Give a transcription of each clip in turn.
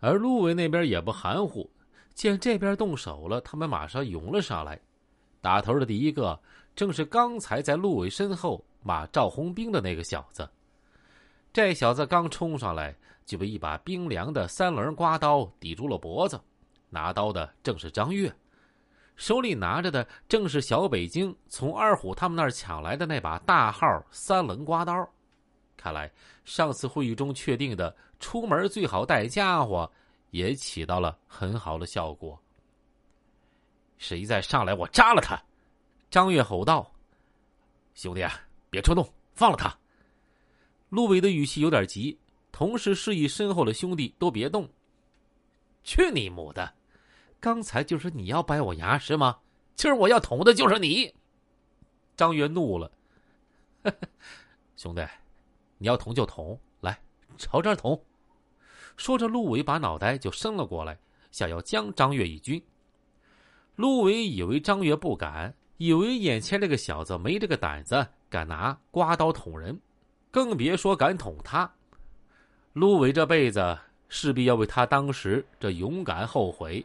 而陆伟那边也不含糊，见这边动手了，他们马上涌了上来。打头的第一个正是刚才在陆伟身后骂赵红兵的那个小子。这小子刚冲上来，就被一把冰凉的三棱刮刀抵住了脖子。拿刀的正是张月，手里拿着的正是小北京从二虎他们那儿抢来的那把大号三棱刮刀。看来上次会议中确定的出门最好带家伙，也起到了很好的效果。谁再上来，我扎了他！张月吼道：“兄弟啊，别冲动，放了他。”陆伟的语气有点急，同时示意身后的兄弟都别动。去你母的！刚才就是你要掰我牙是吗？今儿我要捅的就是你！张月怒了：“ 兄弟，你要捅就捅，来，朝这儿捅！”说着，陆伟把脑袋就伸了过来，想要将张月一军。陆伟以为张月不敢，以为眼前这个小子没这个胆子，敢拿刮刀捅人。更别说敢捅他，陆伟这辈子势必要为他当时这勇敢后悔。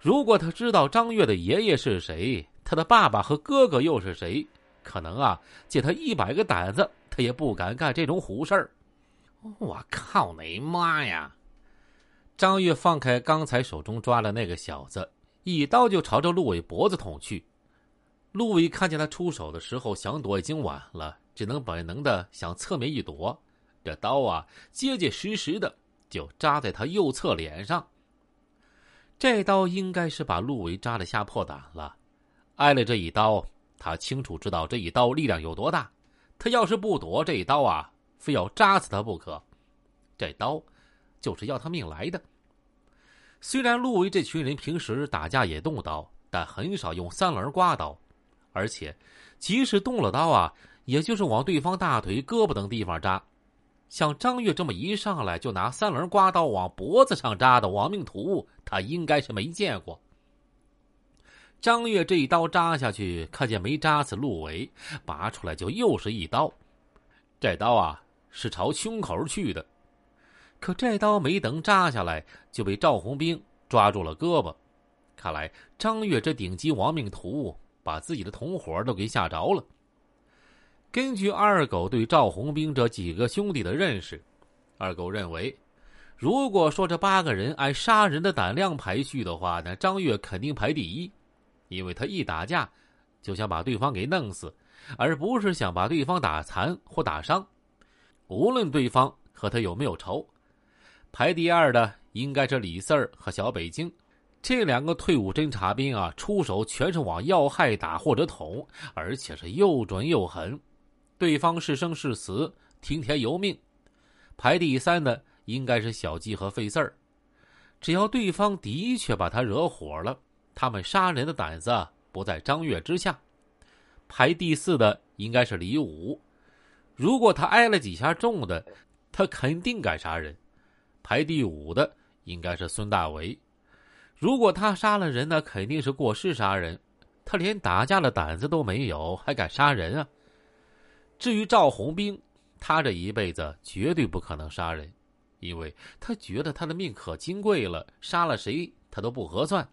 如果他知道张月的爷爷是谁，他的爸爸和哥哥又是谁，可能啊，借他一百个胆子，他也不敢干这种虎事儿。我靠你妈呀！张月放开刚才手中抓的那个小子，一刀就朝着陆伟脖子捅去。陆伟看见他出手的时候，想躲已经晚了。只能本能的想侧面一躲，这刀啊结结实实的就扎在他右侧脸上。这刀应该是把陆伟扎的吓破胆了，挨了这一刀，他清楚知道这一刀力量有多大。他要是不躲这一刀啊，非要扎死他不可。这刀就是要他命来的。虽然陆维这群人平时打架也动刀，但很少用三棱刮刀，而且即使动了刀啊。也就是往对方大腿、胳膊等地方扎，像张月这么一上来就拿三棱刮刀往脖子上扎的亡命徒，他应该是没见过。张月这一刀扎下去，看见没扎死陆伟，拔出来就又是一刀。这刀啊是朝胸口去的，可这刀没等扎下来，就被赵红兵抓住了胳膊。看来张月这顶级亡命徒把自己的同伙都给吓着了。根据二狗对赵红兵这几个兄弟的认识，二狗认为，如果说这八个人按杀人的胆量排序的话，那张月肯定排第一，因为他一打架就想把对方给弄死，而不是想把对方打残或打伤，无论对方和他有没有仇。排第二的应该是李四儿和小北京，这两个退伍侦察兵啊，出手全是往要害打或者捅，而且是又准又狠。对方是生是死，听天由命。排第三的应该是小季和费四儿，只要对方的确把他惹火了，他们杀人的胆子不在张月之下。排第四的应该是李武，如果他挨了几下重的，他肯定敢杀人。排第五的应该是孙大为，如果他杀了人，那肯定是过失杀人，他连打架的胆子都没有，还敢杀人啊？至于赵红兵，他这一辈子绝对不可能杀人，因为他觉得他的命可金贵了，杀了谁他都不合算，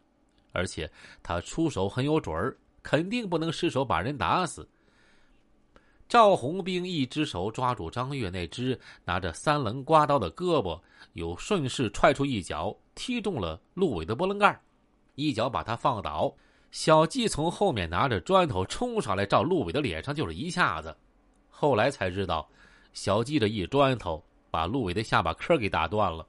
而且他出手很有准儿，肯定不能失手把人打死。赵红兵一只手抓住张月那只拿着三棱刮刀的胳膊，又顺势踹出一脚，踢中了陆伟的波棱盖，一脚把他放倒。小季从后面拿着砖头冲上来，照陆伟的脸上就是一下子。后来才知道，小季这一砖头把陆伟的下巴颏给打断了。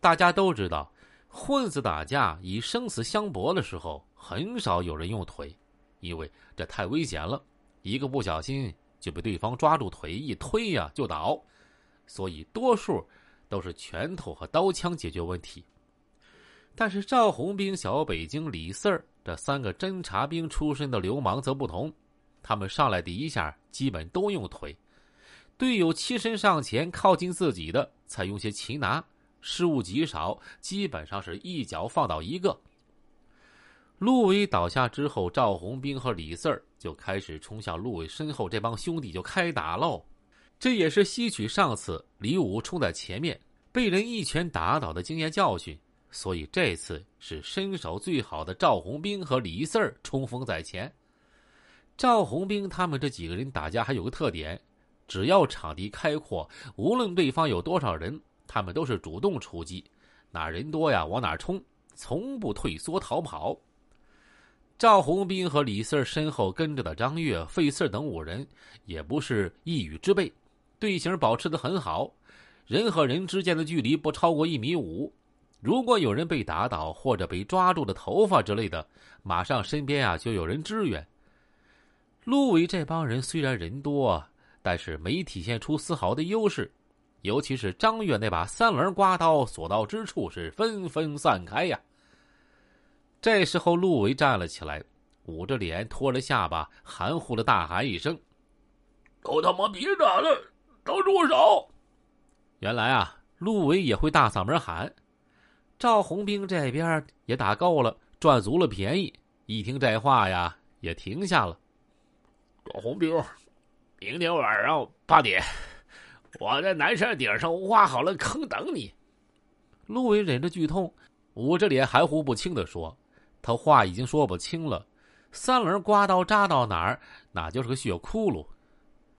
大家都知道，混子打架以生死相搏的时候，很少有人用腿，因为这太危险了，一个不小心就被对方抓住腿一推呀就倒，所以多数都是拳头和刀枪解决问题。但是赵红兵、小北京、李四儿这三个侦察兵出身的流氓则不同。他们上来第一下基本都用腿，队友欺身上前靠近自己的才用些擒拿，失误极少，基本上是一脚放倒一个。陆伟倒下之后，赵红兵和李四儿就开始冲向陆伟身后这帮兄弟就开打喽。这也是吸取上次李武冲在前面，被人一拳打倒的经验教训，所以这次是身手最好的赵红兵和李四儿冲锋在前。赵红兵他们这几个人打架还有个特点，只要场地开阔，无论对方有多少人，他们都是主动出击，哪人多呀往哪冲，从不退缩逃跑。赵红兵和李四身后跟着的张月、费四等五人，也不是一羽之辈，队形保持的很好，人和人之间的距离不超过一米五。如果有人被打倒或者被抓住的头发之类的，马上身边啊就有人支援。陆伟这帮人虽然人多，但是没体现出丝毫的优势，尤其是张月那把三棱刮刀所到之处是纷纷散开呀。这时候，陆维站了起来，捂着脸，拖着下巴，含糊的大喊一声：“都他妈别打了，都住手！”原来啊，陆维也会大嗓门喊。赵红兵这边也打够了，赚足了便宜，一听这话呀，也停下了。赵红兵，明天晚上八点，我在南山顶上挖好了坑等你。陆伟忍着剧痛，捂着脸，含糊不清的说。他话已经说不清了，三轮刮刀扎到哪儿，那就是个血窟窿。